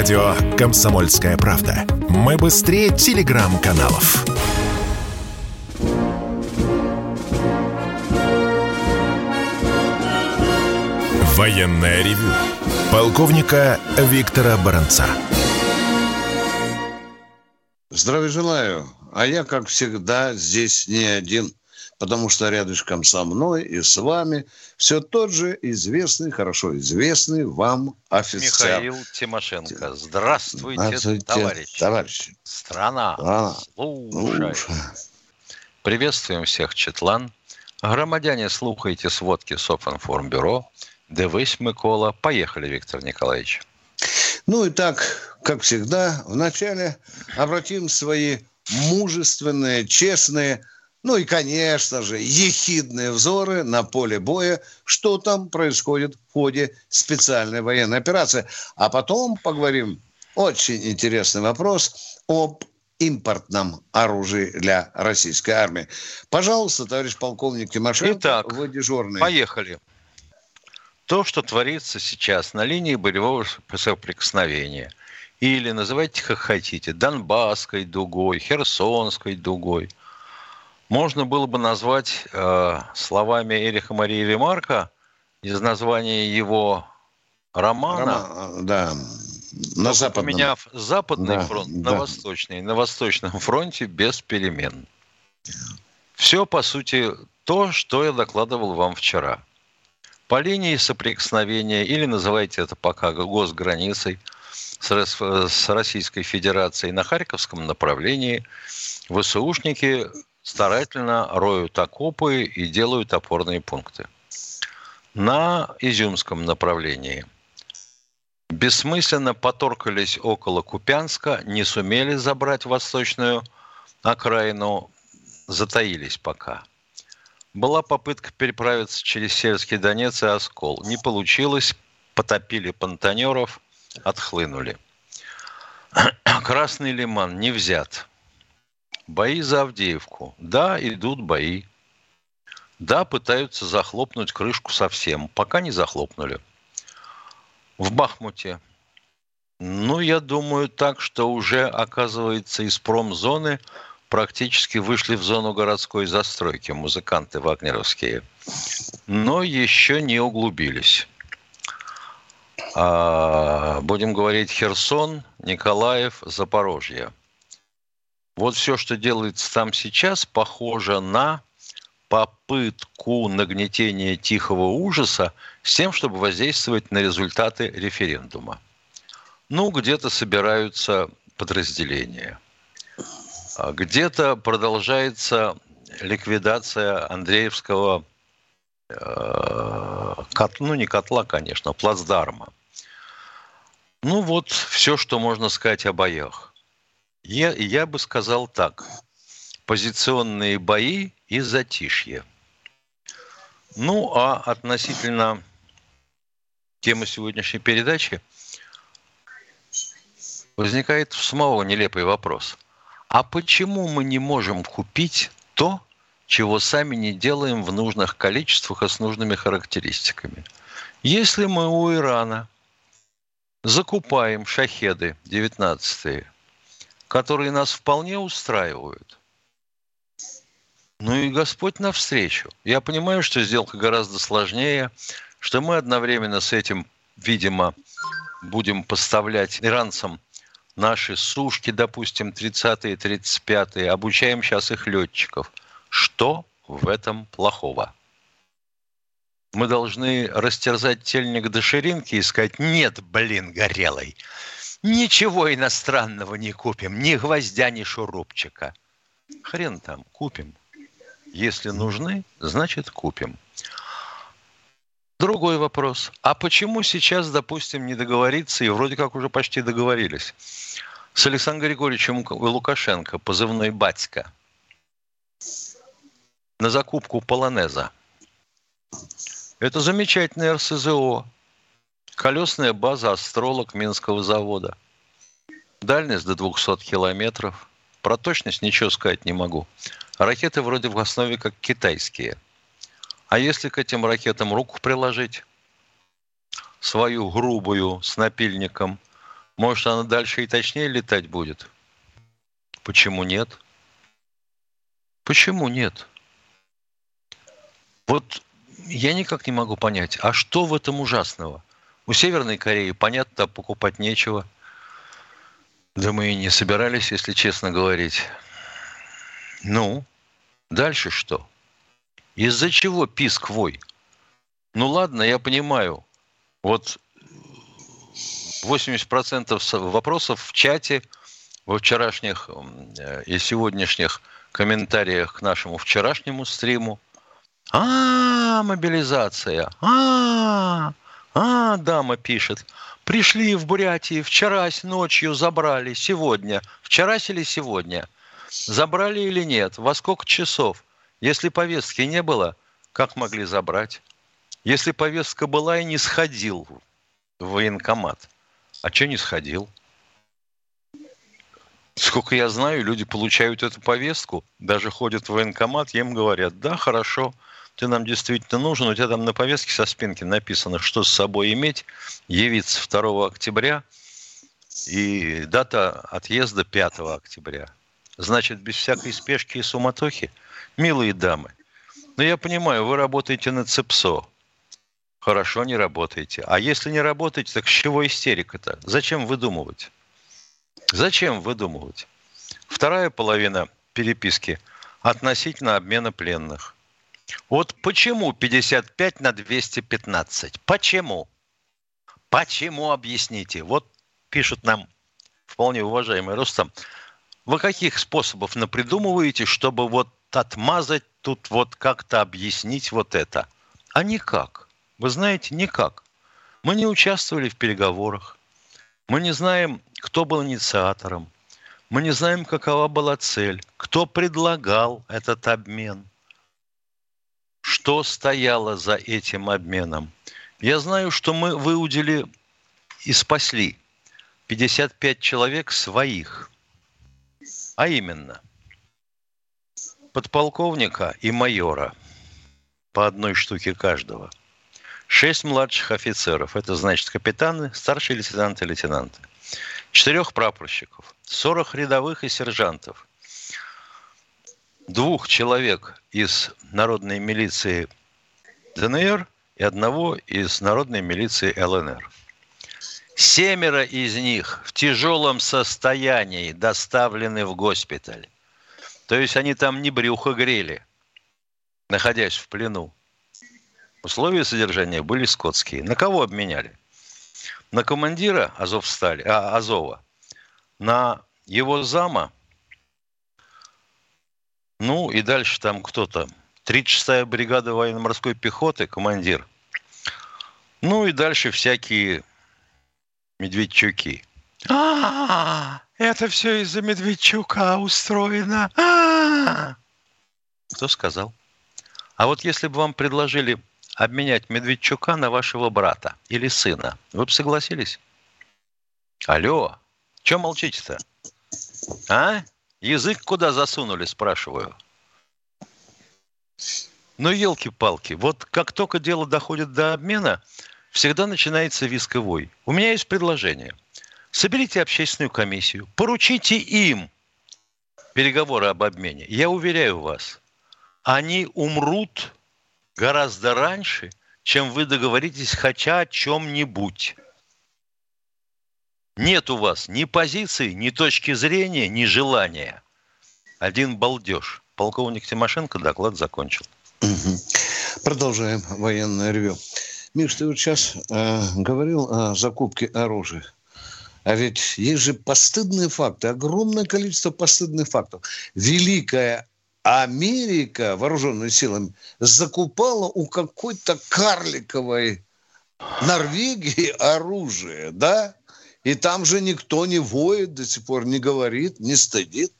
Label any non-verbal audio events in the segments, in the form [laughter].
Радио «Комсомольская правда». Мы быстрее телеграм-каналов. Военное ревю. Полковника Виктора Баранца. Здравия желаю. А я, как всегда, здесь не один, потому что рядышком со мной и с вами все тот же известный, хорошо известный вам офицер. Михаил Тимошенко. Здравствуйте, Здравствуйте товарищи. товарищи. Страна, Страна. слушай. Слушай. Приветствуем всех, Четлан. Громадяне, слухайте сводки Софинформбюро. Дивись, Микола. Поехали, Виктор Николаевич. Ну и так, как всегда, вначале обратим свои мужественные, честные, ну и, конечно же, ехидные взоры на поле боя, что там происходит в ходе специальной военной операции. А потом поговорим, очень интересный вопрос, об импортном оружии для российской армии. Пожалуйста, товарищ полковник Тимошенко, Итак, вы дежурный. Поехали. То, что творится сейчас на линии болевого соприкосновения, или называйте как хотите, Донбасской дугой, Херсонской дугой, можно было бы назвать э, словами Эриха Марии Ремарка из названия его романа, Рома- Да, на западном. поменяв западный Да, фронт да. на восточный, на восточном фронте без перемен. Все, по сути, то, что я докладывал вам вчера. По линии соприкосновения, или называйте это пока госграницей с с Российской Федерацией на Харьковском направлении, ВСУшники старательно роют окопы и делают опорные пункты. На Изюмском направлении бессмысленно поторкались около Купянска, не сумели забрать восточную окраину, затаились пока. Была попытка переправиться через Сельский Донец и Оскол. Не получилось, потопили понтонеров, отхлынули. [clears throat] Красный Лиман не взят. Бои за Авдеевку. Да, идут бои. Да, пытаются захлопнуть крышку совсем. Пока не захлопнули. В Бахмуте. Ну, я думаю так, что уже, оказывается, из промзоны практически вышли в зону городской застройки музыканты вагнеровские. Но еще не углубились. А, будем говорить Херсон, Николаев, Запорожье. Вот все, что делается там сейчас, похоже на попытку нагнетения тихого ужаса с тем, чтобы воздействовать на результаты референдума. Ну, где-то собираются подразделения. А Где-то продолжается ликвидация Андреевского, э, кот- ну не котла, конечно, плацдарма. Ну вот все, что можно сказать о боях. Я, я бы сказал так. Позиционные бои и затишье. Ну, а относительно темы сегодняшней передачи возникает самого нелепый вопрос. А почему мы не можем купить то, чего сами не делаем в нужных количествах и с нужными характеристиками? Если мы у Ирана закупаем шахеды 19 которые нас вполне устраивают, ну и Господь навстречу. Я понимаю, что сделка гораздо сложнее, что мы одновременно с этим, видимо, будем поставлять иранцам наши сушки, допустим, 30-е, 35-е, обучаем сейчас их летчиков. Что в этом плохого? Мы должны растерзать тельник до ширинки и сказать, нет, блин, горелый, ничего иностранного не купим, ни гвоздя, ни шурупчика. Хрен там, купим. Если нужны, значит купим. Другой вопрос. А почему сейчас, допустим, не договориться, и вроде как уже почти договорились, с Александром Григорьевичем Лукашенко, позывной «Батька», на закупку полонеза? Это замечательное РСЗО, колесная база «Астролог» Минского завода. Дальность до 200 километров. Про точность ничего сказать не могу. Ракеты вроде в основе как китайские. А если к этим ракетам руку приложить, свою грубую с напильником, Может, она дальше и точнее летать будет? Почему нет? Почему нет? Вот я никак не могу понять, а что в этом ужасного? У Северной Кореи, понятно, покупать нечего. Да мы и не собирались, если честно говорить. Ну, дальше что? Из-за чего писк вой? Ну ладно, я понимаю. Вот 80% вопросов в чате, во вчерашних э, и сегодняшних комментариях к нашему вчерашнему стриму. А, мобилизация. А, а, дама пишет. Пришли в Бурятии вчерась ночью, забрали, сегодня. Вчерась или сегодня? Забрали или нет? Во сколько часов? Если повестки не было, как могли забрать? Если повестка была и не сходил в военкомат, а что не сходил? Сколько я знаю, люди получают эту повестку, даже ходят в военкомат, им говорят, да, хорошо, ты нам действительно нужен, у тебя там на повестке со спинки написано, что с собой иметь, явиться 2 октября и дата отъезда 5 октября. Значит, без всякой спешки и суматохи, милые дамы, но я понимаю, вы работаете на ЦЕПСО, Хорошо, не работаете. А если не работаете, так с чего истерика-то? Зачем выдумывать? Зачем выдумывать? Вторая половина переписки относительно обмена пленных. Вот почему 55 на 215? Почему? Почему, объясните? Вот пишут нам вполне уважаемый Рустам. Вы каких способов напридумываете, чтобы вот отмазать тут вот как-то объяснить вот это? А никак. Вы знаете, никак. Мы не участвовали в переговорах. Мы не знаем, кто был инициатором. Мы не знаем, какова была цель, кто предлагал этот обмен, что стояло за этим обменом. Я знаю, что мы выудили и спасли 55 человек своих, а именно подполковника и майора по одной штуке каждого – Шесть младших офицеров, это значит капитаны, старшие лейтенанты, лейтенанты. Четырех прапорщиков, сорок рядовых и сержантов. Двух человек из народной милиции ДНР и одного из народной милиции ЛНР. Семеро из них в тяжелом состоянии доставлены в госпиталь. То есть они там не брюхо грели, находясь в плену. Условия содержания были скотские. На кого обменяли? На командира Азовстали, а, Азова, на его зама, ну и дальше там кто-то. 36-я бригада военно-морской пехоты, командир. Ну и дальше всякие Медведчуки. А, это все из-за Медведчука устроено. А, Кто сказал? А вот если бы вам предложили обменять Медведчука на вашего брата или сына. Вы бы согласились? Алло, что молчите-то? А? Язык куда засунули, спрашиваю. Ну, елки-палки, вот как только дело доходит до обмена, всегда начинается висковой. У меня есть предложение. Соберите общественную комиссию, поручите им переговоры об обмене. Я уверяю вас, они умрут гораздо раньше, чем вы договоритесь хотя о чем-нибудь. Нет у вас ни позиции, ни точки зрения, ни желания. Один балдеж. Полковник Тимошенко доклад закончил. Продолжаем военное ревю. Миш, ты вот сейчас э, говорил о закупке оружия. А ведь есть же постыдные факты, огромное количество постыдных фактов. Великая Америка вооруженными силами закупала у какой-то карликовой Норвегии оружие, да? И там же никто не воет до сих пор, не говорит, не стыдит.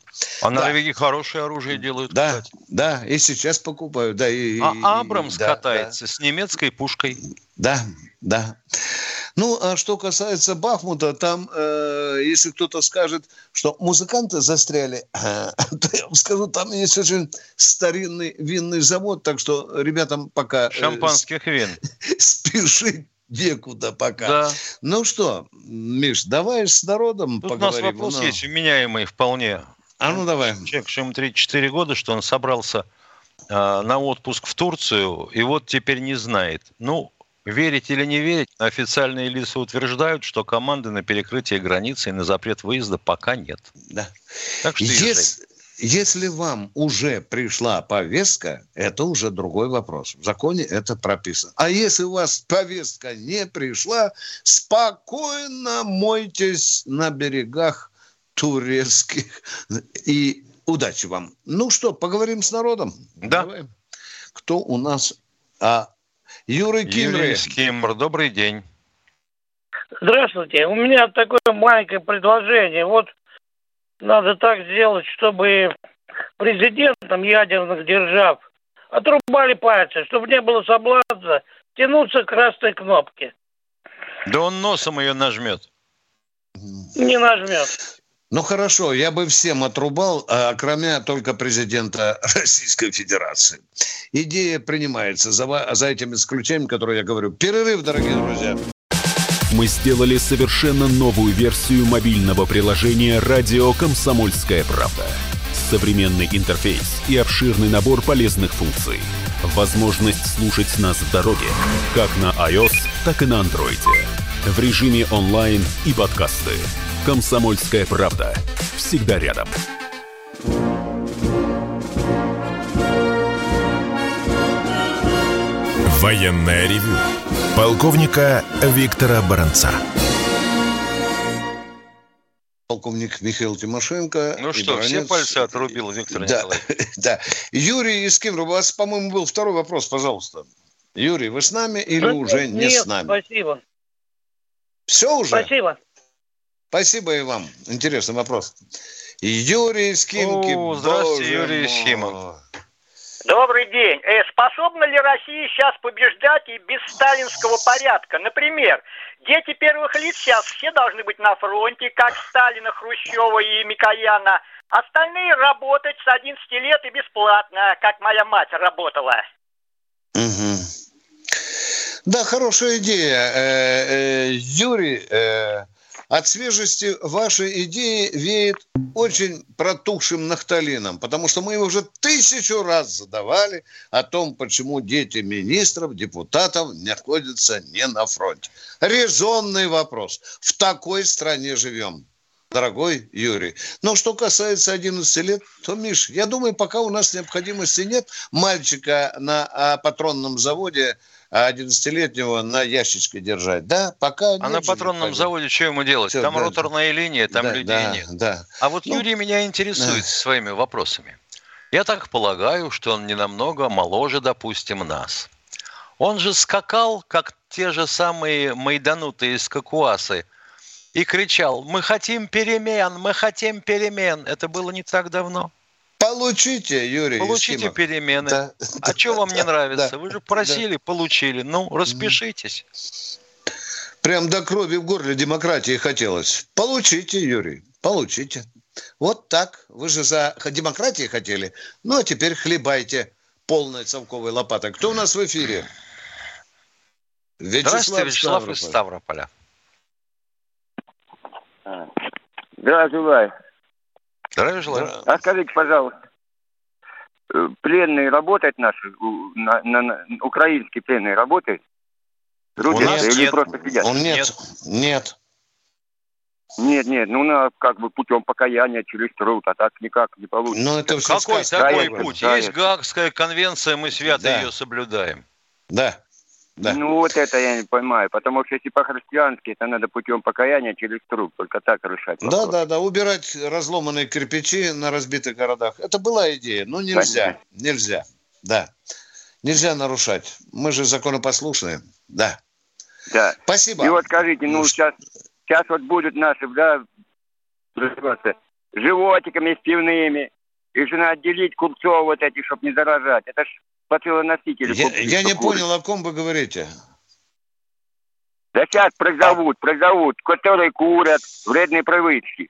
А да. Норвегии хорошее оружие делают, Да, кстати. да, и сейчас покупают. Да, и, а Абрамс да, катается да. с немецкой пушкой. Да, да. Ну, а что касается Бахмута, там, э, если кто-то скажет, что музыканты застряли, э, [coughs] то я вам скажу, там есть очень старинный винный завод, так что ребятам пока... Э, Шампанских вин. [laughs] Спешить некуда пока. Да. Ну что, Миш, давай с народом Тут поговорим. У нас вопрос ну. есть вменяемый вполне. А ну давай. Человек, что ему 34 года, что он собрался э, на отпуск в Турцию, и вот теперь не знает. Ну, верить или не верить, официальные лица утверждают, что команды на перекрытие границы и на запрет выезда пока нет. Да. Так что Если, если вам уже пришла повестка, это уже другой вопрос. В законе это прописано. А если у вас повестка не пришла, спокойно мойтесь на берегах турецких. И удачи вам. Ну что, поговорим с народом? Да. Давай. Кто у нас? А, Юрий Кимри. Юрий Кимр, добрый день. Здравствуйте. У меня такое маленькое предложение. Вот надо так сделать, чтобы президентам ядерных держав отрубали пальцы, чтобы не было соблазна тянуться к красной кнопке. Да он носом ее нажмет. Не нажмет. Ну хорошо, я бы всем отрубал, а кроме только президента [laughs] Российской Федерации. Идея принимается за, за этим исключением, которое я говорю. Перерыв, дорогие друзья мы сделали совершенно новую версию мобильного приложения «Радио Комсомольская правда». Современный интерфейс и обширный набор полезных функций. Возможность слушать нас в дороге, как на iOS, так и на Android. В режиме онлайн и подкасты. «Комсомольская правда». Всегда рядом. Военная ревю Полковника Виктора Баранца. Полковник Михаил Тимошенко. Ну что, Баранец... все пальцы отрубил Виктор да, Николаевич. [laughs] Да. Юрий из Кемерово, у вас, по-моему, был второй вопрос, пожалуйста. Юрий, вы с нами или ну, уже не нет, с нами? спасибо. Все уже? Спасибо. Спасибо и вам. Интересный вопрос. Юрий из Химки. О, здравствуйте, Юрий Химок. Добрый день. Э, способна ли Россия сейчас побеждать и без сталинского порядка? Например, дети первых лиц сейчас все должны быть на фронте, как Сталина, Хрущева и Микояна. Остальные работать с 11 лет и бесплатно, как моя мать работала. Угу. Да, хорошая идея. Э, э, Юрий, э, от свежести вашей идеи веет очень протухшим нафталином, потому что мы его уже тысячу раз задавали о том, почему дети министров, депутатов находятся не на фронте. Резонный вопрос. В такой стране живем дорогой Юрий. Но что касается 11 лет, то, Миш, я думаю, пока у нас необходимости нет мальчика на а, патронном заводе а 11-летнего на ящичке держать. Да, пока А на патронном заводе что ему делать? Все, там да, роторная линия, там да, людей да, нет. Да. А вот ну, Юрий меня интересует да. своими вопросами. Я так полагаю, что он не намного моложе, допустим, нас. Он же скакал, как те же самые майданутые скакуасы, и кричал, мы хотим перемен, мы хотим перемен. Это было не так давно. Получите, Юрий Получите Ефимов. перемены. Да, а да, что вам да, не нравится? Да, Вы же просили, да. получили. Ну, распишитесь. Прям до крови в горле демократии хотелось. Получите, Юрий, получите. Вот так. Вы же за демократии хотели. Ну, а теперь хлебайте полной совковой лопатой. Кто у нас в эфире? Вячеслав Здравствуйте, Вячеслав Ставрополь. из Ставрополя. Здравствуй. Здравия желаю. А скажите, пожалуйста, э, пленные работают наши, на, на, на, украинские пленные работают? Трудятся или нет. просто сидят? Он нет, нет. Нет, нет, ну на как бы путем покаяния через труд, а так никак не получится. Ну это все Какой такой путь? Да, Есть Гаагская конвенция, мы свято да. ее соблюдаем. Да. Да. Ну вот это я не понимаю, потому что если по-христиански, это надо путем покаяния через труп, только так решать. Вопрос. Да, да, да, убирать разломанные кирпичи на разбитых городах. Это была идея, но нельзя, Понятно. нельзя, да. Нельзя нарушать. Мы же законопослушные, да. Да. Спасибо. И вот скажите, ну, ну сейчас, сейчас вот будут наши, да, животиками пивными, их же надо отделить купцов вот этих, чтобы не заражать. Это ж бациллоносители. Я, я не понял, о ком вы говорите. Да сейчас прозовут, прозовут, которые курят, вредные привычки.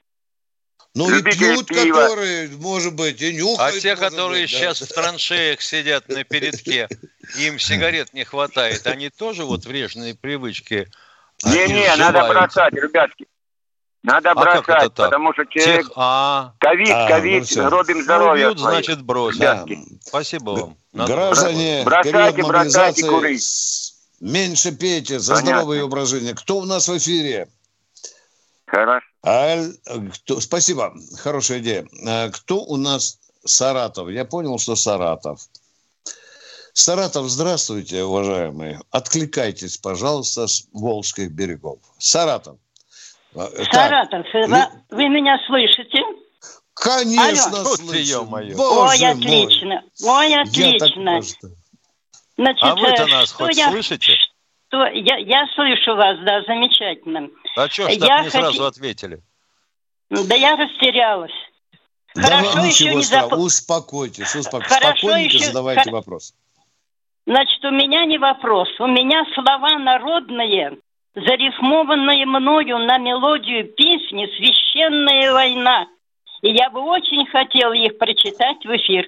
Ну и пьют, пива. которые, может быть, и нюхают. А те, которые быть, сейчас да. в траншеях сидят на передке, им сигарет не хватает, они тоже вот вредные привычки Не-не, надо бросать, ребятки. Надо а бросать, потому что человек... Тех... А... Ковид, а, ковид, ну робим здоровье. Ну, значит, бросить. Да. Спасибо вам. Надо Граждане, бросайте, бросайте курить. Меньше пейте за Понятно. здоровый образ жизни. Кто у нас в эфире? Хорошо. Аль, кто, спасибо, хорошая идея. А, кто у нас Саратов? Я понял, что Саратов. Саратов, здравствуйте, уважаемые. Откликайтесь, пожалуйста, с Волжских берегов. Саратов. А, Саратов, так, вы, ну... вы меня слышите? Конечно, Алло. слышу. Боже Ой, отлично. Мой. Ой, отлично. Значит, а вы-то нас хоть я... слышите? Что? Я, я слышу вас, да, замечательно. А что ж так не сразу ответили? Да я растерялась. Да Хорошо, еще не зап... Успокойтесь, успокойтесь. Хорошо Спокойненько еще... задавайте Хор... вопрос. Значит, у меня не вопрос. У меня слова народные, зарифмованные мною на мелодию песни «Священная война». И я бы очень хотела их прочитать в эфир.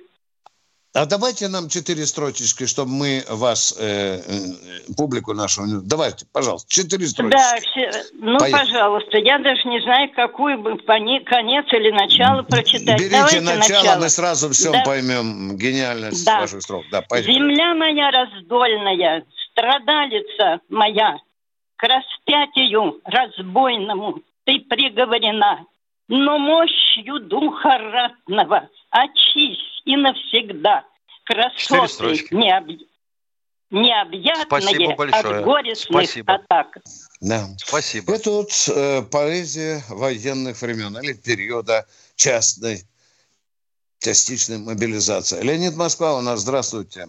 А давайте нам четыре строчечки, чтобы мы вас, э, э, публику нашу... Давайте, пожалуйста, четыре строчечки. Да, все, ну, Поехали. пожалуйста. Я даже не знаю, какую бы конец или начало прочитать. Берите давайте начало, начало, мы сразу все да. поймем гениальность да. ваших строк. Да, поехали. Земля моя раздольная, страдалица моя, распятию разбойному ты приговорена, но мощью духа ратного очисть и навсегда. Красоты необ... необъятные Спасибо большое. от горестных Спасибо. атак. Да. Спасибо. Это вот э, поэзия военных времен или периода частной частичной мобилизации. Леонид Москва у нас, здравствуйте.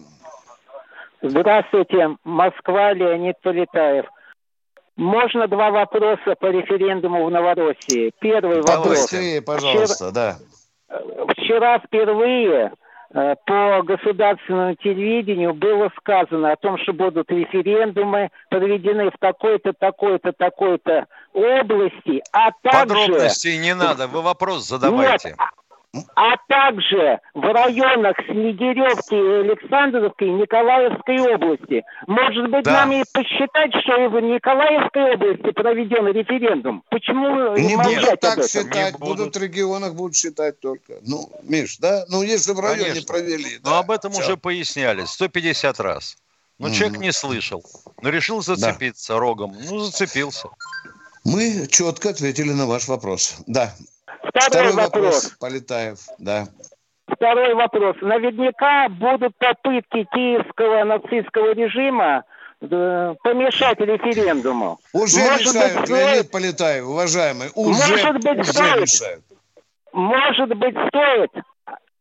Здравствуйте, Москва, Леонид Полетаев. Можно два вопроса по референдуму в Новороссии. Первый вопрос. Быстрее, пожалуйста, Вчера... да вчера впервые э, по государственному телевидению было сказано о том, что будут референдумы проведены в такой-то, такой-то, такой-то области, а также... Подробностей не надо, вы вопрос задавайте. Нет, а также в районах Снегиревки и Александровской Николаевской области. Может быть, да. нам и посчитать, что и в Николаевской области проведен референдум? Почему не будут так считать, не будут. будут в регионах будут считать только. Ну, Миш, да? Ну, если в районе Конечно. провели. Да. Но об этом Все. уже поясняли 150 раз. Но mm человек не слышал, но решил зацепиться да. рогом. Ну, зацепился. Мы четко ответили на ваш вопрос. Да, Второй, Второй вопрос. вопрос. Полетаев, да. Второй вопрос. Наверняка будут попытки киевского нацистского режима э, помешать референдуму. Уже может мешают, быть, Леонид Полетаев, уважаемый, уже, может быть, уже стоит, мешают. Может быть, стоит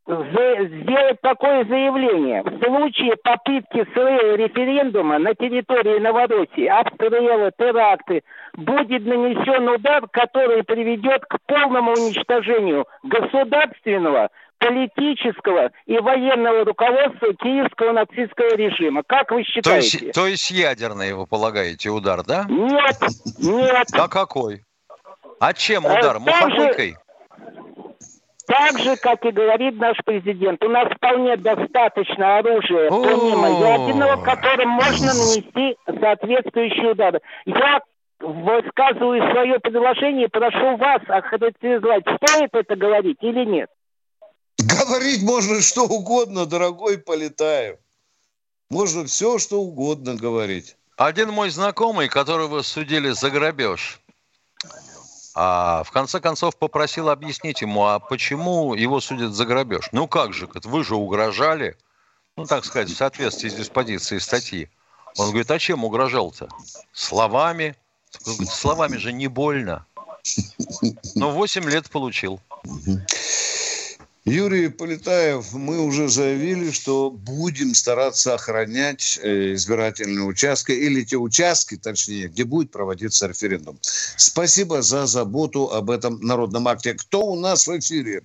сделать такое заявление. В случае попытки срыва референдума на территории Новороссии, обстрелы, теракты, будет нанесен удар, который приведет к полному уничтожению государственного, политического и военного руководства киевского нацистского режима. Как вы считаете? То есть, то есть ядерный, вы полагаете, удар, да? Нет, нет. А какой? А чем удар? Мухомойкой? Так же, как и говорит наш президент, у нас вполне достаточно оружия, помимо ядерного, которым можно нанести соответствующие удары. Я высказываю свое предложение, прошу вас охарактеризовать, стоит это говорить или нет. Говорить можно что угодно, дорогой Полетаев. Можно все, что угодно говорить. Один мой знакомый, которого судили за грабеж, а в конце концов попросил объяснить ему, а почему его судят за грабеж? Ну как же, вы же угрожали, ну так сказать, в соответствии с диспозицией статьи. Он говорит, а чем угрожал-то? Словами. Словами же не больно. Но 8 лет получил. Юрий Полетаев, мы уже заявили, что будем стараться охранять э, избирательные участки или те участки, точнее, где будет проводиться референдум. Спасибо за заботу об этом народном акте. Кто у нас в эфире?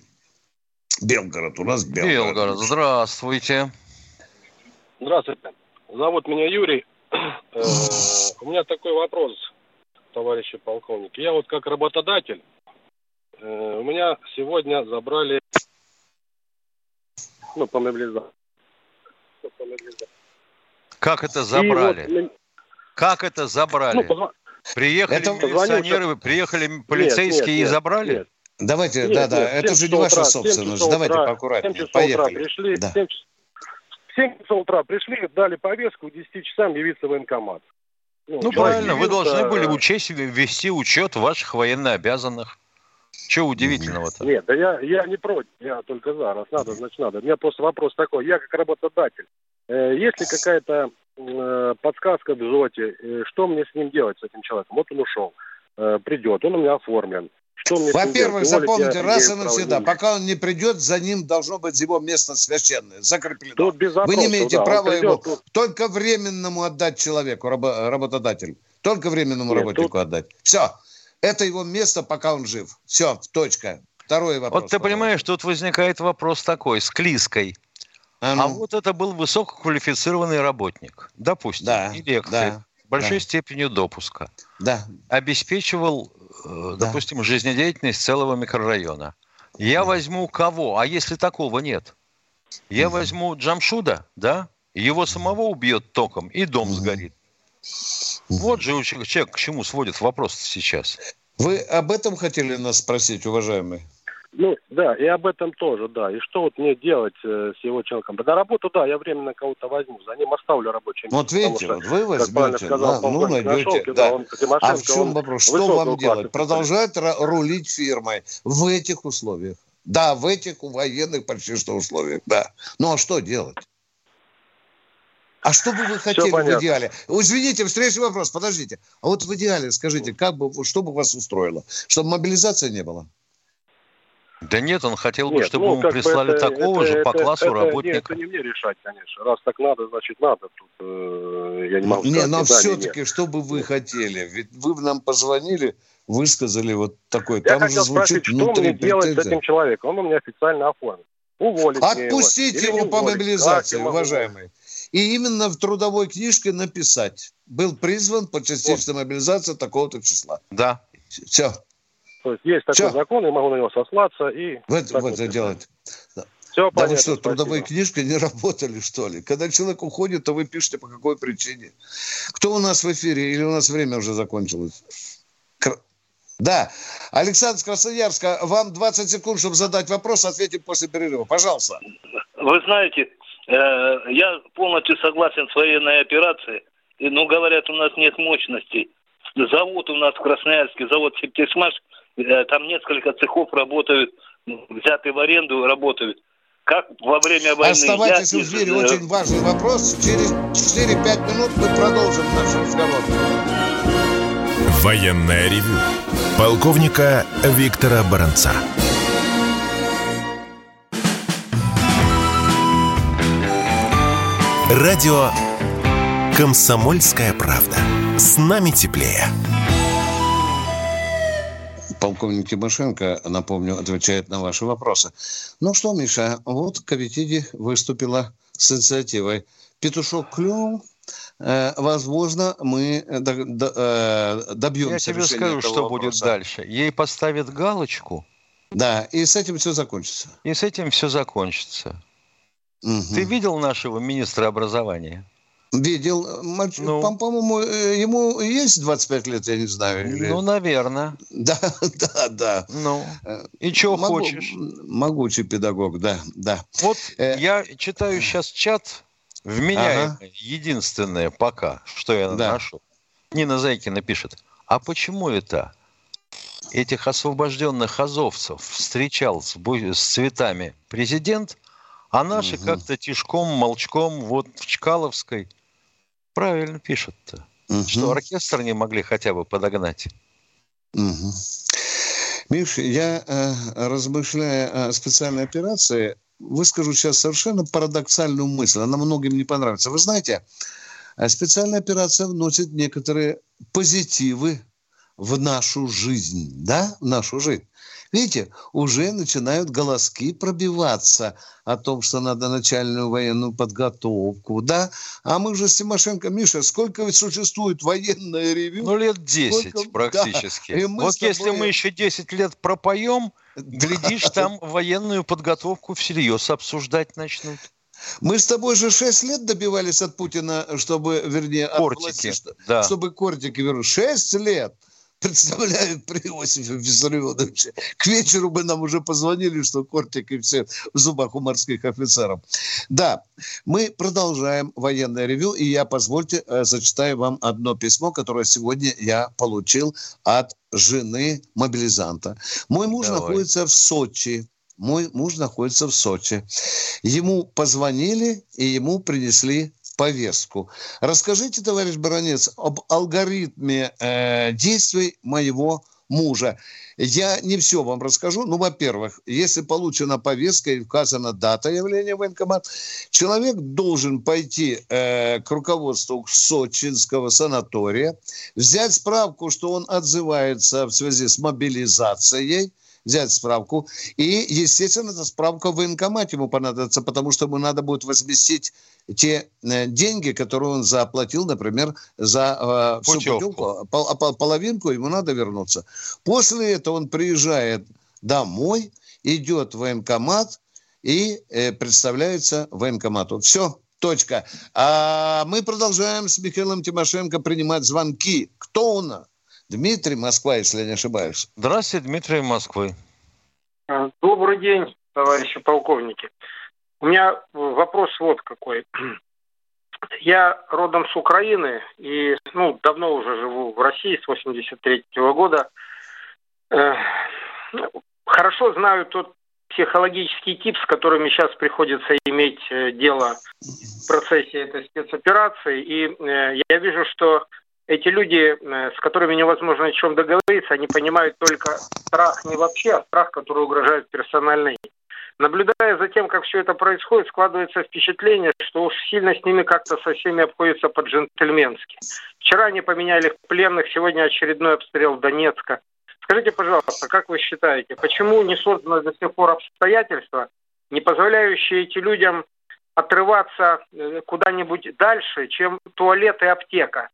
Белгород. У нас Белгород. Белгород. Здравствуйте. Здравствуйте. Зовут меня Юрий. [clears throat] Э, у меня такой вопрос, товарищи полковники. Я вот как работодатель Э, у меня сегодня забрали ну, по мобилизации. Как это забрали? Вот, как это забрали? Ну, позв... Приехали это милиционеры, позвонил... приехали полицейские нет, нет, и забрали? Нет. Давайте, нет, да, нет, да, это же не ваша собственность. Давайте утра, поаккуратнее. Поехали. Утра пришли, да. 7, 7 часов утра пришли, дали повестку, к 10 часам явиться в военкомат. Ну, ну правильно, явился... вы должны были учесть, вести учет ваших военнообязанных. Чего удивительного-то? Нет, да я, я не против, я только за. Раз надо, значит надо. У меня просто вопрос такой. Я как работодатель, э, есть ли какая-то э, подсказка в ЗОТе, э, что мне с ним делать, с этим человеком? Вот он ушел, э, придет, он у меня оформлен. Во-первых, запомните раз и навсегда, пока он не придет, за ним должно быть его место священное, закреплено. Тут без Вы не имеете да, права придет, его тут... только временному отдать человеку, рабо- работодателю. Только временному Нет, работнику тут... отдать. Все. Это его место, пока он жив. Все, точка. Второй вопрос. Вот ты понимаешь, тут возникает вопрос такой, с Клиской. А, ну. а вот это был высококвалифицированный работник, допустим, да, электрик, да, большой да. степенью допуска. Да. Обеспечивал Э, да. допустим, жизнедеятельность целого микрорайона. Я да. возьму кого? А если такого нет? Я угу. возьму Джамшуда, да? Его самого убьет током, и дом угу. сгорит. Вот же человек к чему сводит вопрос сейчас. Вы об этом хотели нас спросить, уважаемый? Ну, да, и об этом тоже, да. И что вот мне делать э, с его человеком? На работу, да, я временно кого-то возьму, за ним оставлю рабочее место. Вот видите, что, вот вы возьмете, сказал, да, ну, найдете, да. Он, а в чем вопрос? Что вам делать? Продолжать рулить фирмой в этих условиях? Да, в этих военных почти что условиях, да. Ну, а что делать? А что бы вы хотели в идеале? Извините, встречный вопрос, подождите. А вот в идеале скажите, как бы, что бы вас устроило? Чтобы мобилизации не было? Да нет, он хотел бы, чтобы ну, ему прислали это, такого это, же по классу это, работника. Нет, это не мне решать, конечно. Раз так надо, значит надо. Тут э, я не могу Не, сказать, но все-таки, что бы вы хотели? Ведь вы нам позвонили, высказали вот такой. Я Там хотел же звучит спросить, что мне делать с этим человеком? Он у меня официально оформлен. Уволить Отпустите его, его по мобилизации, уважаемый. И именно в трудовой книжке написать. Был призван по частичной вот. мобилизации такого-то числа. Да. Все. То есть есть такой Все. закон, я могу на него сослаться и... Вот, вот это делать. Все да понятно, вы что, трудовые книжки не [laughs] работали, что ли? Когда человек уходит, то вы пишете, по какой причине. Кто у нас в эфире? Или у нас время уже закончилось? Да. Александр Красноярска, вам 20 секунд, чтобы задать вопрос, ответим после перерыва. Пожалуйста. Вы знаете, я полностью согласен с военной операцией. Но говорят, у нас нет мощностей. Завод у нас в Красноярске, завод «Септисмаш», Э, там несколько цехов работают, взятые в аренду работают. Как во время войны... Оставайтесь в эфире, очень важный вопрос. Через 4-5 минут мы продолжим наш разговор. Военная ревю. Полковника Виктора Баранца. Радио «Комсомольская правда». С нами теплее полковник Тимошенко, напомню, отвечает на ваши вопросы. Ну что, Миша, вот Кавитиди выступила с инициативой. Петушок клюнул, э, возможно, мы э, добьемся Я тебе скажу, что вопроса. будет дальше. Ей поставят галочку. Да, и с этим все закончится. И с этим все закончится. Угу. Ты видел нашего министра образования? Видел. Мальчик, ну, по-моему, э, ему есть 25 лет, я не знаю. Или... Ну, наверное. Да, [laughs] да, да. Ну, э, и чего Могу... хочешь? Могучий педагог, да, да. Вот э... я читаю сейчас чат, вменяемый, ага. единственное пока, что я да. нашел. Нина Зайкина пишет, а почему это этих освобожденных азовцев встречал с, с цветами президент, а наши угу. как-то тишком, молчком, вот в Чкаловской – Правильно пишут-то. Угу. Что оркестр не могли хотя бы подогнать. Угу. Миш, я, э, размышляя о специальной операции, выскажу сейчас совершенно парадоксальную мысль. Она многим не понравится. Вы знаете, э, специальная операция вносит некоторые позитивы в нашу жизнь, да, в нашу жизнь. Видите, уже начинают голоски пробиваться о том, что надо начальную военную подготовку, да? А мы же с Тимошенко, Миша, сколько ведь существует военное ревю? Ну, лет 10 сколько... практически. Да. Вот тобой... если мы еще 10 лет пропоем, глядишь, там военную подготовку всерьез обсуждать начнут. Мы с тобой же 6 лет добивались от Путина, чтобы, вернее, кортики, от власти, да. чтобы кортики вернуть. 6 лет представляю при Иосифе Виссарионовиче. К вечеру бы нам уже позвонили, что кортик и все в зубах у морских офицеров. Да, мы продолжаем военное ревю, и я, позвольте, э, зачитаю вам одно письмо, которое сегодня я получил от жены мобилизанта. Мой муж Давай. находится в Сочи. Мой муж находится в Сочи. Ему позвонили, и ему принесли повестку. Расскажите, товарищ Баранец, об алгоритме э, действий моего мужа. Я не все вам расскажу. Ну, во-первых, если получена повестка и указана дата явления в военкомат, человек должен пойти э, к руководству Сочинского санатория, взять справку, что он отзывается в связи с мобилизацией, взять справку. И, естественно, эта справка в военкомате ему понадобится, потому что ему надо будет возместить те э, деньги, которые он заплатил, например, за э, всю путевку, пол, пол, половинку ему надо вернуться. После этого он приезжает домой, идет в военкомат и э, представляется военкомату. Все, точка. А мы продолжаем с Михаилом Тимошенко принимать звонки. Кто у нас? Дмитрий, Москва, если я не ошибаюсь. Здравствуйте, Дмитрий, Москвы. А, добрый день, товарищи полковники. У меня вопрос вот какой. Я родом с Украины и ну, давно уже живу в России с 83 -го года. Э, хорошо знаю тот психологический тип, с которыми сейчас приходится иметь э, дело в процессе этой спецоперации. И э, я вижу, что эти люди, э, с которыми невозможно о чем договориться, они понимают только страх не вообще, а страх, который угрожает персональной. Наблюдая за тем, как все это происходит, складывается впечатление, что уж сильно с ними как-то со всеми обходится по-джентльменски. Вчера они поменяли пленных, сегодня очередной обстрел Донецка. Скажите, пожалуйста, как вы считаете, почему не созданы до сих пор обстоятельства, не позволяющие этим людям отрываться э, куда-нибудь дальше, чем туалет и аптека?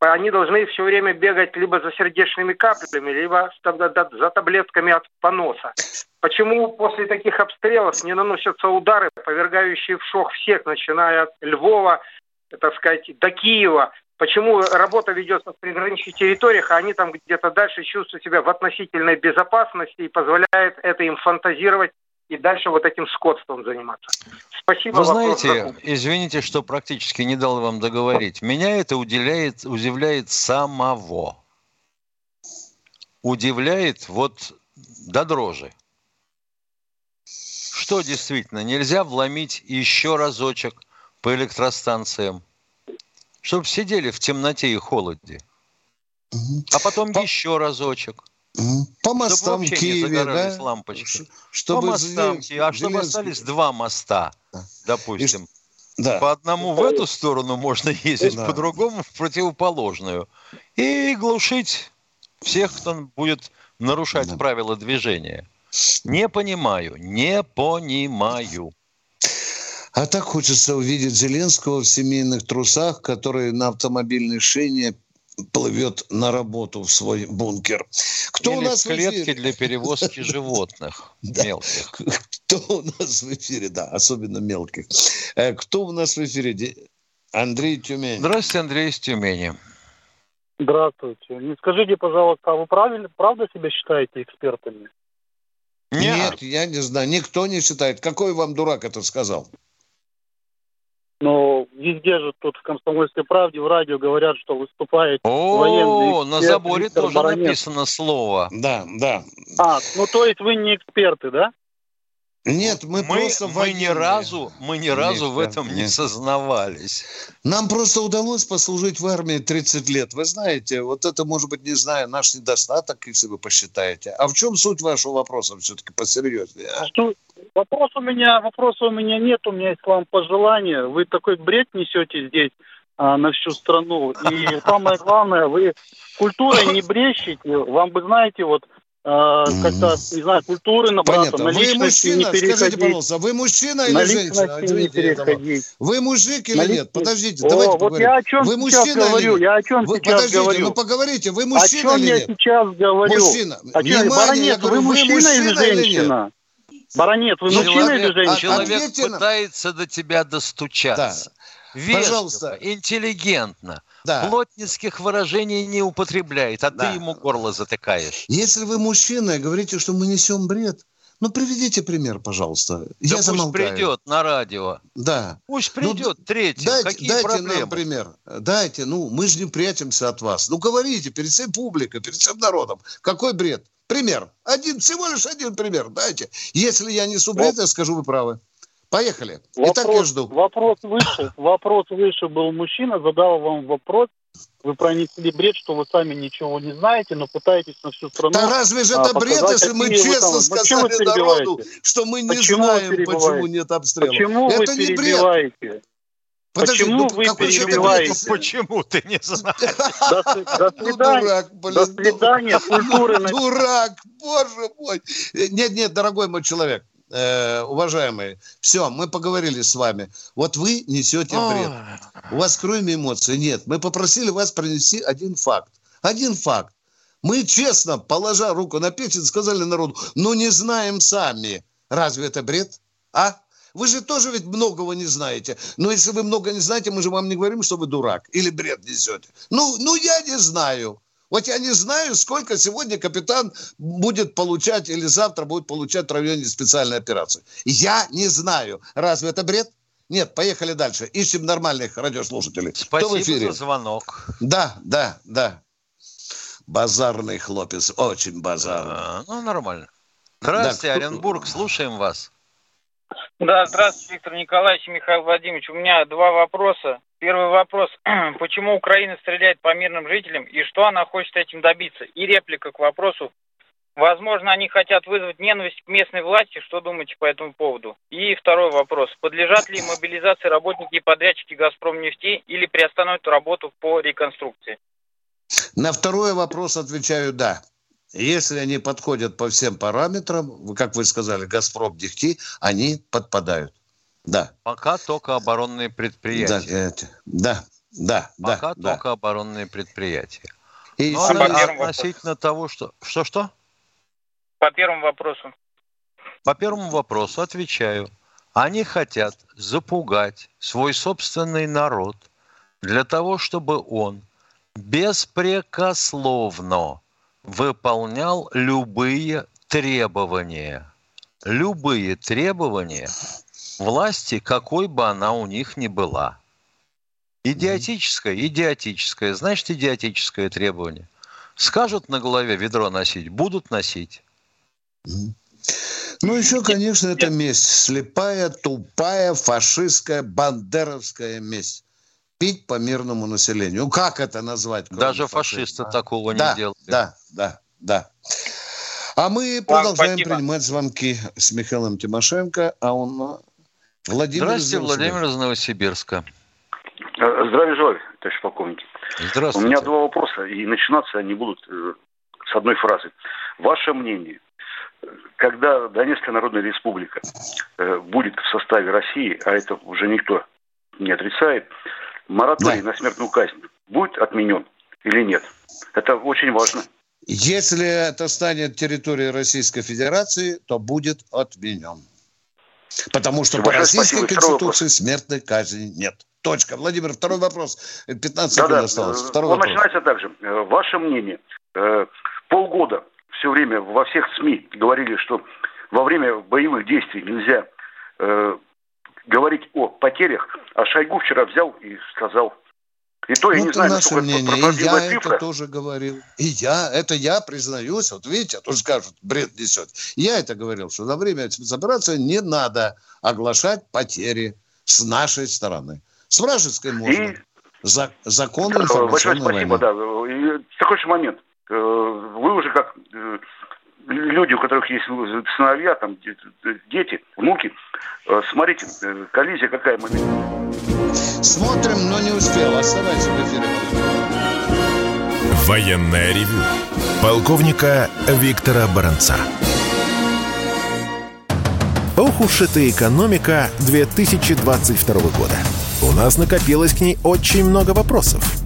Они должны все время бегать либо за сердечными каплями, либо за таблетками от поноса. Почему после таких обстрелов не наносятся удары, повергающие в шок всех, начиная от Львова, так сказать, до Киева? Почему работа ведется в приграничных территориях, а они там где-то дальше чувствуют себя в относительной безопасности и позволяет это им фантазировать и дальше вот этим скотством заниматься. Спасибо. Вы знаете, извините, что практически не дал вам договорить. Меня это удивляет, удивляет самого. Удивляет вот до дрожи. Что действительно, нельзя вломить еще разочек по электростанциям, чтобы сидели в темноте и холоде. А потом по... еще разочек – по мостам чтобы Киеве, да? лампочки. Чтобы по мостам Киеве. А чтобы остались два моста, допустим. И, да. По одному в эту сторону можно [laughs] ездить, да. по другому в противоположную. И глушить всех, кто будет нарушать да. правила движения. Не понимаю, не понимаю. А так хочется увидеть Зеленского в семейных трусах, который на автомобильной шине плывет на работу в свой бункер. Кто Или у нас в клетке для перевозки [laughs] животных мелких. Кто у нас в эфире? Да, особенно мелких. Э, кто у нас в эфире? Андрей Тюмень. Здравствуйте, Андрей из Тюмени. Здравствуйте. Не скажите, пожалуйста, а вы правильно, правда себя считаете экспертами? Нет. Нет, я не знаю. Никто не считает. Какой вам дурак это сказал? Но везде же тут в «Комсомольской правде» в радио говорят, что выступает О, на заборе Виктор тоже Баранец. написано слово. Да, да. А, ну то есть вы не эксперты, да? Нет, мы, мы просто мы ни разу мы ни разу нет, в этом нет. не сознавались. Нам просто удалось послужить в армии 30 лет. Вы знаете, вот это может быть, не знаю, наш недостаток, если вы посчитаете. А в чем суть вашего вопроса все-таки посерьезнее? А? Вопрос у меня, вопроса у меня нет, у меня есть к вам пожелание. Вы такой бред несете здесь а, на всю страну. И самое главное, вы культурой не брещите. Вам бы, знаете, вот а, как-то, не знаю, культуры набраться, Понятно. на вы мужчина, не переходить. Скажите, пожалуйста, вы мужчина или женщина? Не переходить. Вы мужик или на нет? Подождите, о, давайте вот поговорим. Я о чем вы сейчас мужчина говорю, я о чем вы, сейчас подождите, говорю. ну поговорите, вы мужчина или нет? О чем я сейчас говорю? Мужчина. О чем? Внимание, Баронец, говорю, вы мужчина, мужчина или женщина? Баронец, вы человек, мужчина или женщина? Человек Ответьте пытается до тебя достучаться. Да. Вежливо, Пожалуйста. интеллигентно да. плотницких выражений не употребляет, а да. ты ему горло затыкаешь. Если вы мужчина и говорите, что мы несем бред, ну, приведите пример, пожалуйста. Да Я пусть замолкаю. придет на радио. Да. Пусть ну, придет ну, третий. Дайте, Какие дайте проблемы? нам пример. Дайте, ну, мы же не прячемся от вас. Ну, говорите перед всей публикой, перед всем народом. Какой бред? Пример. Один, всего лишь один пример. Дайте. Если я несу бред, я скажу, вы правы. Поехали. Вопрос, Итак, я жду. Вопрос выше. [laughs] Вопрос выше был мужчина, задал вам вопрос. Вы пронесли бред, что вы сами ничего не знаете, но пытаетесь на всю страну. Да разве же это а, бред, если мы честно там... сказали народу, что мы не почему знаем, почему нет обстрела? Почему это вы не перебиваете? бред. Подожди, почему ну, вы перебиваете? Почему ты не знаешь? До, до ну, свидания. Ну, дурак, блин, до свидания. Культуры. Дурак, боже мой. Нет, нет, дорогой мой человек э, уважаемые, все, мы поговорили с вами. Вот вы несете бред. У вас кроме эмоций нет. Мы попросили вас принести один факт. Один факт. Мы честно, положа руку на печень, сказали народу, ну не знаем сами. Разве это бред? А? Вы же тоже ведь многого не знаете. Но если вы много не знаете, мы же вам не говорим, что вы дурак или бред несете. Ну, ну я не знаю. Вот я не знаю, сколько сегодня капитан будет получать или завтра будет получать в районе специальной операции. Я не знаю. Разве это бред? Нет, поехали дальше. Ищем нормальных радиослушателей. Спасибо Кто в эфире? за звонок. Да, да, да. Базарный хлопец. Очень базарный. А, ну, нормально. Здравствуйте, да. Оренбург. Слушаем вас. Да, здравствуйте, Виктор Николаевич Михаил Владимирович. У меня два вопроса. Первый вопрос. [clears throat] Почему Украина стреляет по мирным жителям и что она хочет этим добиться? И реплика к вопросу. Возможно, они хотят вызвать ненависть к местной власти. Что думаете по этому поводу? И второй вопрос. Подлежат ли мобилизации работники и подрядчики «Газпром нефти» или приостановят работу по реконструкции? На второй вопрос отвечаю «да». Если они подходят по всем параметрам, как вы сказали, «Газпром нефти», они подпадают. Да. Пока только оборонные предприятия. Да, да, да. Пока да, только да. оборонные предприятия. И Но ну, а относительно вопросу. того, что... Что-что? По первому вопросу. По первому вопросу отвечаю. Они хотят запугать свой собственный народ для того, чтобы он беспрекословно выполнял любые требования. Любые требования власти, какой бы она у них ни была. Идиотическое, идиотическое, значит идиотическое требование. Скажут на голове ведро носить, будут носить. Ну, еще, конечно, это месть. Слепая, тупая, фашистская, бандеровская месть. Пить по мирному населению. Ну, как это назвать? Даже фашисты а? такого да, не делают. Да, да, да. А мы продолжаем Спасибо. принимать звонки с Михаилом Тимошенко, а он Владимир Здравствуйте, Владимир из Новосибирска. Э, здравия желаю, товарищ полковник. Здравствуйте. У меня два вопроса, и начинаться они будут э, с одной фразы. Ваше мнение, когда Донецкая Народная Республика э, будет в составе России, а это уже никто не отрицает, мораторий да. на смертную казнь будет отменен или нет? Это очень важно. Если это станет территорией Российской Федерации, то будет отменен. Потому что по Российской спасибо. Конституции смертной казни нет. Точка. Владимир, второй вопрос. 15 секунд да, осталось. Второй Он вопрос. начинается также. Э, ваше мнение. Э, полгода все время во всех СМИ говорили, что во время боевых действий нельзя э, говорить о потерях, а Шойгу вчера взял и сказал, и то я ну, не знаю, наше мнение. И я цифра. это тоже говорил. И я, это я признаюсь. Вот видите, а тоже скажут, бред несет. Я это говорил, что на время спецоперации не надо оглашать потери с нашей стороны. С вражеской можно. И... За, закон информационной Большое спасибо, войны. да. И такой же момент. Э, вы уже как э, люди, у которых есть сыновья, там, дети, внуки, Э, смотрите, э, коллизия какая момент. Смотрим, но не успел. Оставайся в эфире. Военная ревю. Полковника Виктора Баранца. Ох уж эта экономика 2022 года. У нас накопилось к ней очень много вопросов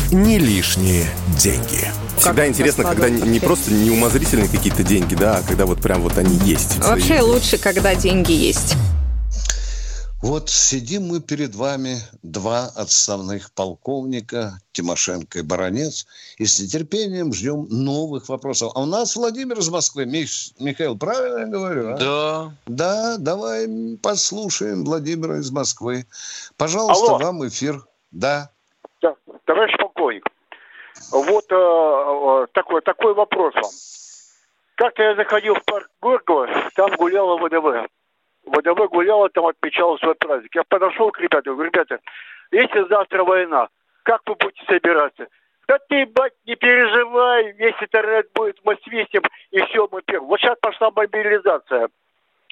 «Не лишние деньги». Всегда интересно, когда не просто не умозрительные какие-то деньги, да, а когда вот прям вот они есть. Вообще свои... лучше, когда деньги есть. Вот сидим мы перед вами, два отставных полковника, Тимошенко и Баранец, и с нетерпением ждем новых вопросов. А у нас Владимир из Москвы. Миш, Михаил, правильно я говорю? А? Да. Да, давай послушаем Владимира из Москвы. Пожалуйста, Алло. вам эфир. Да. Да. Товарищ полковник, вот э, э, такой, такой вопрос вам. Как-то я заходил в парк Горького, там гуляла ВДВ. ВДВ гуляла, там отмечала свой праздник. Я подошел к ребятам, говорю, ребята, если завтра война, как вы будете собираться? Да ты, бать, не переживай, весь интернет будет, мы свистим, и все, мы первым. Вот сейчас пошла мобилизация.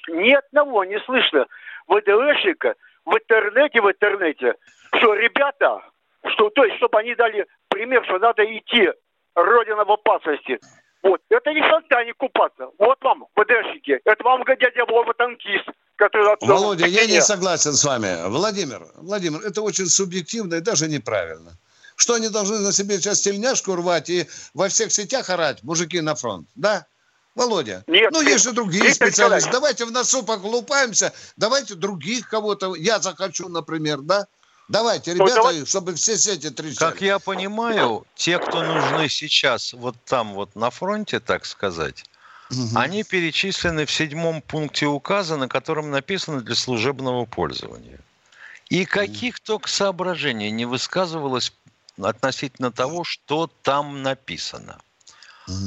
Ни одного не слышно ВДВшника в интернете, в интернете, что ребята, что, то есть, чтобы они дали пример, что надо идти, Родина в опасности. Вот. Это не фонтане купаться. Вот вам, ВДшники. Это вам дядя Вова танкист. Который Володя, я не согласен с вами. Владимир, Владимир, это очень субъективно и даже неправильно. Что они должны на себе сейчас тельняшку рвать и во всех сетях орать, мужики на фронт, да? Володя, нет, ну есть же другие нет, специалисты. Давайте в носу поглупаемся, давайте других кого-то, я захочу, например, да? Давайте, ну, ребята, давай. чтобы все сети трещали. Как я понимаю, те, кто нужны сейчас вот там вот на фронте, так сказать, угу. они перечислены в седьмом пункте указа, на котором написано для служебного пользования. И каких только соображений не высказывалось относительно того, что там написано.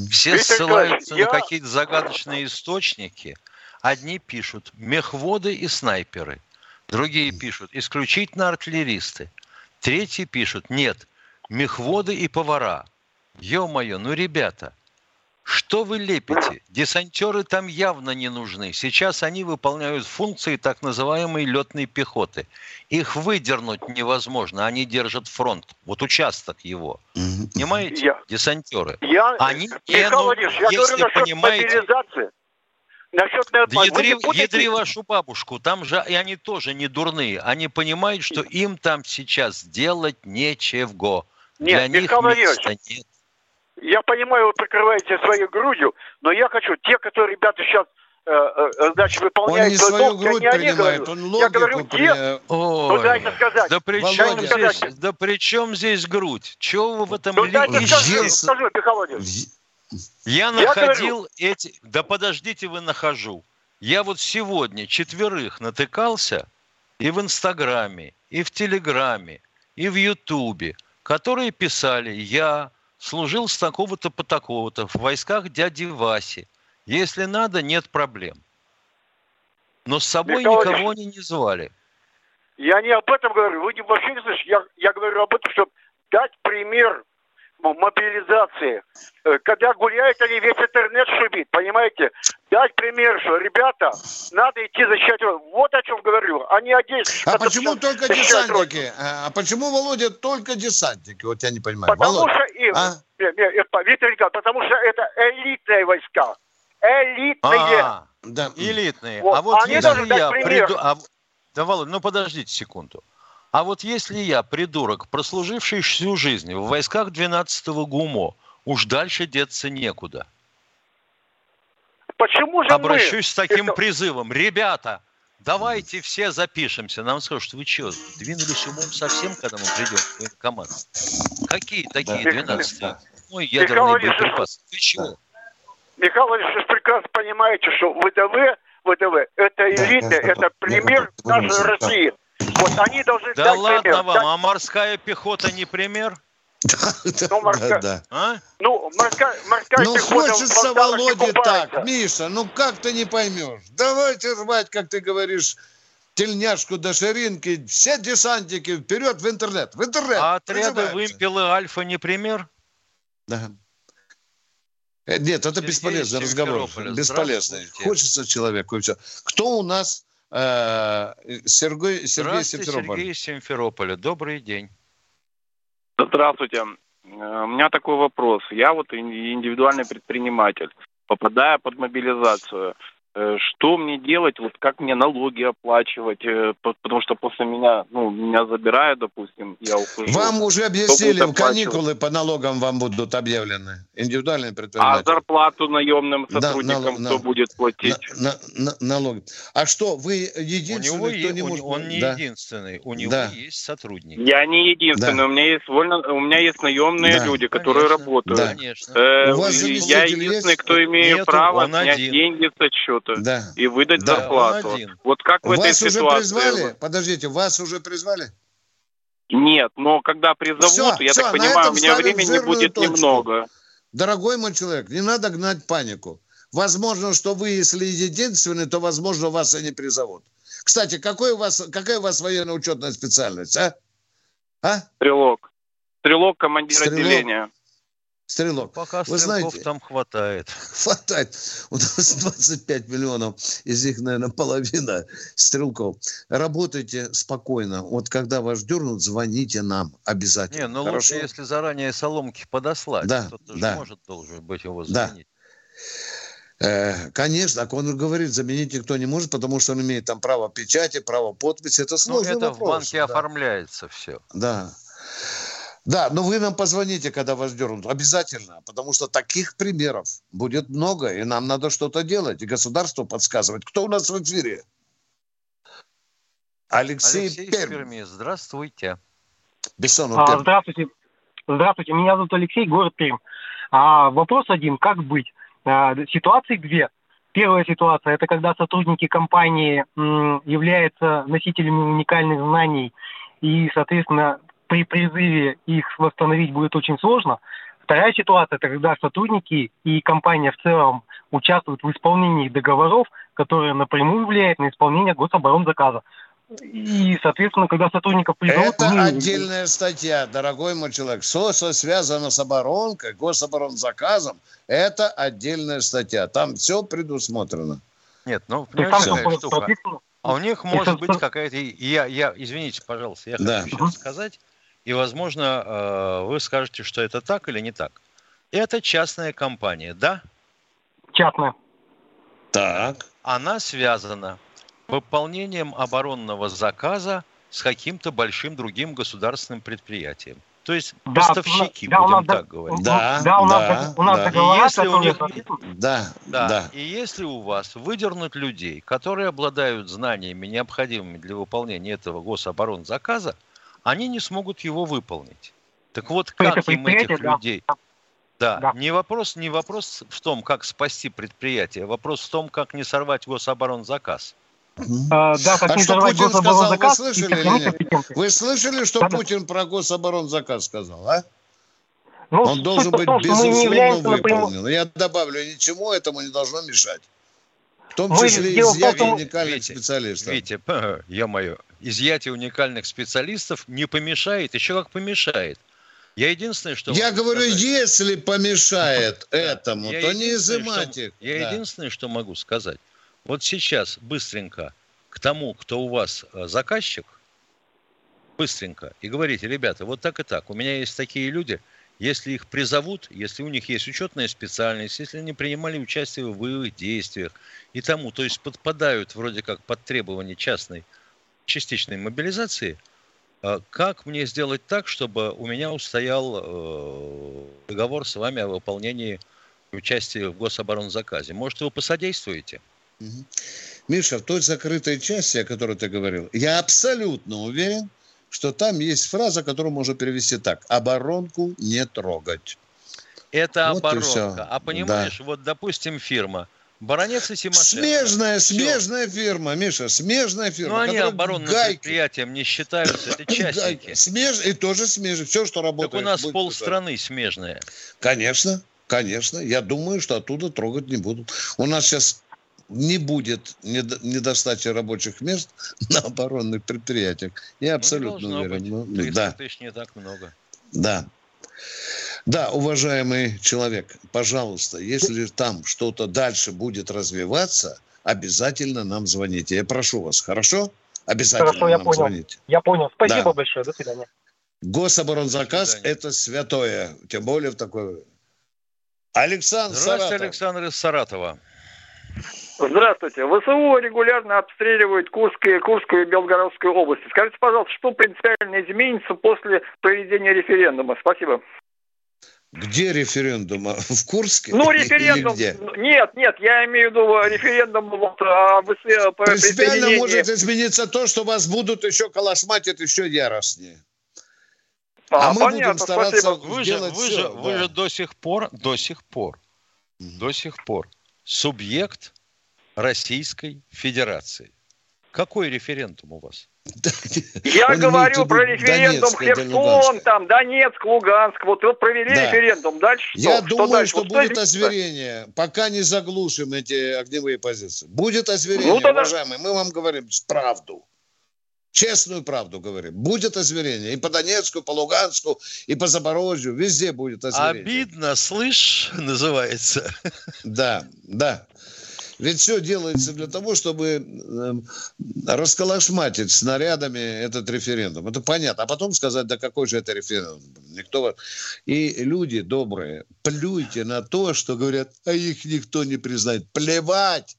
Все ссылаются на какие-то загадочные источники. Одни пишут мехводы и снайперы – Другие пишут исключительно артиллеристы. Третьи пишут нет, мехводы и повара. Ё-моё, ну ребята, что вы лепите? Десантеры там явно не нужны. Сейчас они выполняют функции так называемой летной пехоты. Их выдернуть невозможно. Они держат фронт. Вот участок его. Понимаете? Я, Десантеры. Я, они Михаил не, ну, я если говорю понимаете, мобилизации. Насчет да ядри, будете... ядри вашу бабушку, там же и они тоже не дурные. Они понимают, что им там сейчас делать нечего. Нет, Для Михаил них места нет. Я понимаю, вы прикрываете свою грудью, но я хочу, те, которые ребята сейчас э, э, значит, выполняют он не свою долг, грудь я не принимает, он логику Я говорю, те, ну дайте сказать. Да при, чем здесь, да при чем здесь грудь? Чего вы в этом ну, дайте скажу, скажу, Михаил я находил я эти... Да подождите, вы нахожу. Я вот сегодня четверых натыкался и в Инстаграме, и в Телеграме, и в Ютубе, которые писали, я служил с такого-то по такого-то в войсках дяди Васи. Если надо, нет проблем. Но с собой Михаил никого они не звали. Я не об этом говорю. Вы не вообще не слышите. Я, я говорю об этом, чтобы дать пример мобилизации. Э, когда гуляют, они весь интернет шумит, понимаете? Дать пример, что, ребята, надо идти защищать Вот о чем говорю. Они одеть... А почему только десантники? А, а почему, Володя, только десантники? Вот я не понимаю. Потому Володя, что им... А? Виктор Николаевич, потому что это элитные войска. Элитные. А, да. Элитные. Вот. А вот они если я приду... А... Да, Володя, ну подождите секунду. А вот если я, придурок, прослуживший всю жизнь в войсках 12-го ГУМО, уж дальше деться некуда. Почему же Обращусь мы... с таким Это... призывом. Ребята, давайте все запишемся. Нам скажут, что вы что, двинулись умом совсем, когда мы придем в военкомат? Какие такие 12 Ой, ядерные боеприпасы. Вы чего? Михаил Владимирович, вы прекрасно понимаете, что ВДВ, ВДВ, это элита, это пример нашей России. Вот они должны Да ладно пример. вам, а морская пехота не пример? Ну, морская, [laughs] да, да. А? ну, морская, морская ну хочется Володе так, Миша, ну как ты не поймешь? Давайте рвать, как ты говоришь, тельняшку до ширинки, все десантники вперед в интернет, в интернет. А отряды вымпелы Альфа не пример? Да. Э, нет, это Сергей бесполезный разговор. Бесполезный. Хочется человеку и все. Кто у нас? Э, Сергей, Сергей Симферополь. Сергей Симферополя. Добрый день. Здравствуйте. Э, у меня такой вопрос. Я вот индивидуальный предприниматель. Попадая под мобилизацию, что мне делать, вот как мне налоги оплачивать, э, потому что после меня, ну, меня забирают, допустим, я ухожу. Вам уже объяснили, каникулы по налогам вам будут объявлены, индивидуальные предприниматели. А зарплату наемным сотрудникам да, кто на, будет платить? На, на, на, налог. А что, вы единственный, у него кто не у, может... Он не да. единственный, у него да. есть сотрудники. Я не единственный, да. у меня есть вольно, у меня есть наемные да. люди, которые Конечно. работают. Да. Конечно. Э, у вас я единственный, есть? кто имею Нету, право снять один. деньги со счета что-то да. и выдать да, зарплату. Вот как в вас этой ситуации... Вас уже призвали? Подождите, вас уже призвали? Нет, но когда призовут, все, я все, так понимаю, у меня времени будет точку. немного. Дорогой мой человек, не надо гнать панику. Возможно, что вы, если единственный, то, возможно, вас и не призовут. Кстати, какой у вас, какая у вас военная учетная специальность, а? а? Стрелок. Стрелок, командир Стрелок. отделения. Стрелок. Пока Вы знаете, там хватает. [laughs] Хватает. У нас [laughs] 25 миллионов, из них, наверное, половина [laughs] стрелков. Работайте спокойно. Вот когда вас дернут, звоните нам обязательно. Не, ну Хорошо? лучше, если заранее соломки подослать. Да, Кто-то да. же может должен быть его заменить. Да. Э, конечно, а он говорит, заменить никто не может, потому что он имеет там право печати, право подписи. Это ну, сложный ну, это вопрос. в банке да. оформляется все. Да. Да, но вы нам позвоните, когда вас дернут. Обязательно. Потому что таких примеров будет много, и нам надо что-то делать. И государство подсказывать. Кто у нас в эфире? Алексей, Алексей Пермь. Перми. Здравствуйте. Бессонов а, Здравствуйте. Здравствуйте. Меня зовут Алексей, город Пермь. А, вопрос один. Как быть? А, ситуации две. Первая ситуация – это когда сотрудники компании м, являются носителями уникальных знаний и, соответственно, при призыве их восстановить будет очень сложно. Вторая ситуация – это когда сотрудники и компания в целом участвуют в исполнении договоров, которые напрямую влияют на исполнение гособоронзаказа. И, соответственно, когда сотрудников призовут... Это мы... отдельная статья, дорогой мой человек. Все, что связано с оборонкой, гособоронзаказом, это отдельная статья. Там все предусмотрено. Нет, ну, понимаете, штука. А у них может быть какая-то... Я, я, извините, пожалуйста, я хочу сейчас сказать и, возможно, э, вы скажете, что это так или не так. Это частная компания, да? Частная. Так. Она связана выполнением оборонного заказа с каким-то большим другим государственным предприятием. То есть да, поставщики, да, будем так говорить. Да, да, у нас, да, у нас да. Договора, и если у них, да, да, да. И если у вас выдернуть людей, которые обладают знаниями, необходимыми для выполнения этого гособоронзаказа, заказа, они не смогут его выполнить. Так вот, как им этих да. людей... Да, да. Не, вопрос, не вопрос в том, как спасти предприятие, вопрос в том, как не сорвать гособоронзаказ. А, да, как а не что Путин сказал, вы слышали или нет? Вы слышали, что да, Путин про гособоронзаказ сказал, а? Ну, Он должен быть безусловно выполнен. Я добавлю, ничему этому не должно мешать. В том числе изъятие уникальных Витя, специалистов. Витя, [laughs] я мое, изъятие уникальных специалистов не помешает, еще как помешает. Я единственное, что... Я говорю, сказать, если помешает [laughs] этому, то не изымать их. Я единственное, что могу сказать. Вот сейчас быстренько к тому, кто у вас э, заказчик, быстренько, и говорите, ребята, вот так и так, у меня есть такие люди – если их призовут, если у них есть учетная специальность, если они принимали участие в боевых действиях и тому, то есть подпадают вроде как под требования частной частичной мобилизации, а как мне сделать так, чтобы у меня устоял э, договор с вами о выполнении участия в гособоронзаказе? Может, вы посодействуете? Миша, в той закрытой части, о которой ты говорил, я абсолютно уверен, что там есть фраза, которую можно перевести так. Оборонку не трогать. Это вот оборонка. А понимаешь, да. вот, допустим, фирма Баронец и Тимошенко. Смежная, смежная Все. фирма, Миша, смежная фирма. Ну, они оборонным гайки. предприятием не считаются, это частники. Смеж... И тоже смежные, все, что работает. Так у нас полстраны смежные. Конечно, конечно. Я думаю, что оттуда трогать не будут. У нас сейчас не будет недостачи рабочих мест [laughs] на оборонных предприятиях. Я ну, абсолютно ну, уверен. Быть. 30 ну, да. тысяч не так много. Да. Да, уважаемый человек, пожалуйста, если там что-то дальше будет развиваться, обязательно нам звоните. Я прошу вас, хорошо? Обязательно хорошо, я нам понял. звоните. Я понял. Спасибо да. большое. До свидания. Гособоронзаказ – это святое, тем более в такое Александр Здравствуйте, Саратов. Александр из Саратова. Здравствуйте. ВСУ регулярно обстреливает Курскую, Курскую и Белгородскую области. Скажите, пожалуйста, что принципиально изменится после проведения референдума? Спасибо. Где референдум? [laughs] В Курске? Ну, референдум... Где? Нет, нет, я имею в виду референдум вот, об Принципиально может измениться то, что вас будут еще колошматить еще яростнее. А, а мы понятно, будем стараться спасибо. Вы же, вы, все, же, да. вы же до сих пор, до сих пор, до сих пор субъект Российской Федерации. Какой референдум у вас? Я Он говорю про референдум Донецк, Херсон, там, Донецк, Луганск. Вот, вот провели да. референдум. Дальше что? Я что думаю, дальше? что вот будет озверение. Пока не заглушим эти огневые позиции. Будет озверение, ну, тогда... уважаемые. Мы вам говорим правду. Честную правду говорим. Будет озверение. И по Донецку, и по Луганску, и по Запорожью. Везде будет озверение. Обидно, слышь, [laughs] называется. Да, да. Ведь все делается для того, чтобы эм, расколошматить снарядами этот референдум. Это понятно. А потом сказать, да какой же это референдум? Никто... И люди добрые, плюйте на то, что говорят, а их никто не признает. Плевать!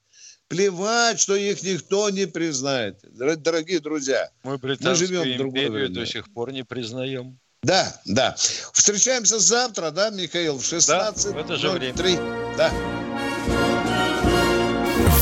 Плевать, что их никто не признает. Дорогие друзья, мы, мы живем в другой империю до сих пор не признаем. Да, да. Встречаемся завтра, да, Михаил, в 16. Да, в это же время. Да.